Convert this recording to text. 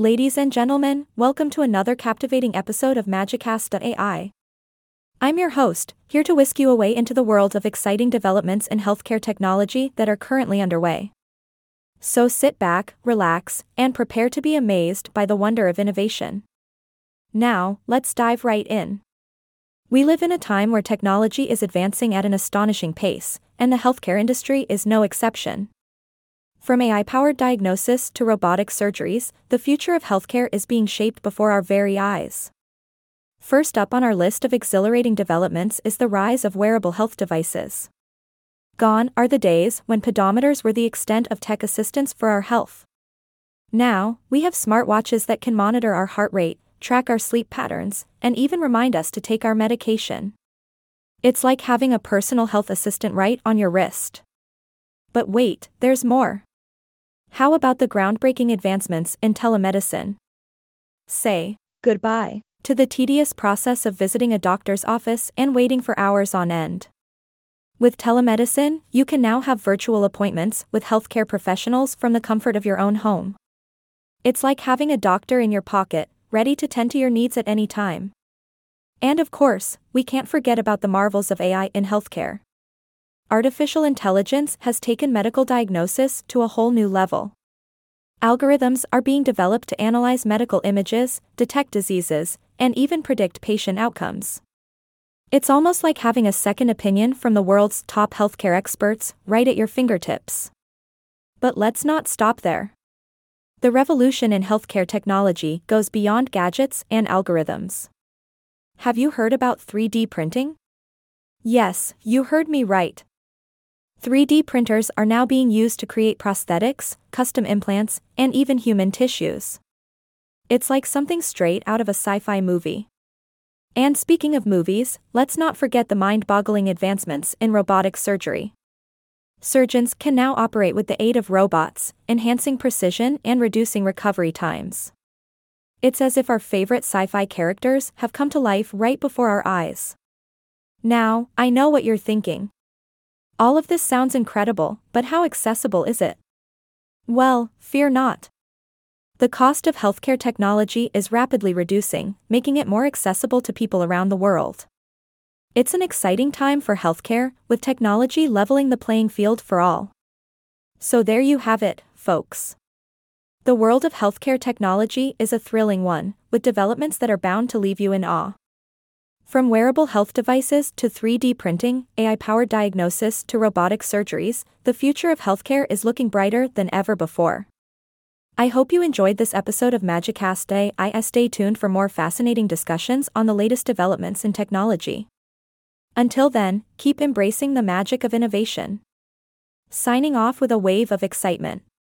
Ladies and gentlemen, welcome to another captivating episode of Magicast.ai. I'm your host, here to whisk you away into the world of exciting developments in healthcare technology that are currently underway. So sit back, relax, and prepare to be amazed by the wonder of innovation. Now, let's dive right in. We live in a time where technology is advancing at an astonishing pace, and the healthcare industry is no exception. From AI powered diagnosis to robotic surgeries, the future of healthcare is being shaped before our very eyes. First up on our list of exhilarating developments is the rise of wearable health devices. Gone are the days when pedometers were the extent of tech assistance for our health. Now, we have smartwatches that can monitor our heart rate, track our sleep patterns, and even remind us to take our medication. It's like having a personal health assistant right on your wrist. But wait, there's more. How about the groundbreaking advancements in telemedicine? Say goodbye to the tedious process of visiting a doctor's office and waiting for hours on end. With telemedicine, you can now have virtual appointments with healthcare professionals from the comfort of your own home. It's like having a doctor in your pocket, ready to tend to your needs at any time. And of course, we can't forget about the marvels of AI in healthcare artificial intelligence has taken medical diagnosis to a whole new level. Algorithms are being developed to analyze medical images, detect diseases, and even predict patient outcomes. It's almost like having a second opinion from the world's top healthcare experts right at your fingertips. But let's not stop there. The revolution in healthcare technology goes beyond gadgets and algorithms. Have you heard about 3D printing? Yes, you heard me right. 3D printers are now being used to create prosthetics, custom implants, and even human tissues. It's like something straight out of a sci fi movie. And speaking of movies, let's not forget the mind boggling advancements in robotic surgery. Surgeons can now operate with the aid of robots, enhancing precision and reducing recovery times. It's as if our favorite sci fi characters have come to life right before our eyes. Now, I know what you're thinking. All of this sounds incredible, but how accessible is it? Well, fear not. The cost of healthcare technology is rapidly reducing, making it more accessible to people around the world. It's an exciting time for healthcare, with technology leveling the playing field for all. So there you have it, folks. The world of healthcare technology is a thrilling one, with developments that are bound to leave you in awe. From wearable health devices to 3D printing, AI powered diagnosis to robotic surgeries, the future of healthcare is looking brighter than ever before. I hope you enjoyed this episode of Magicast.ai. stay tuned for more fascinating discussions on the latest developments in technology. Until then, keep embracing the magic of innovation. Signing off with a wave of excitement.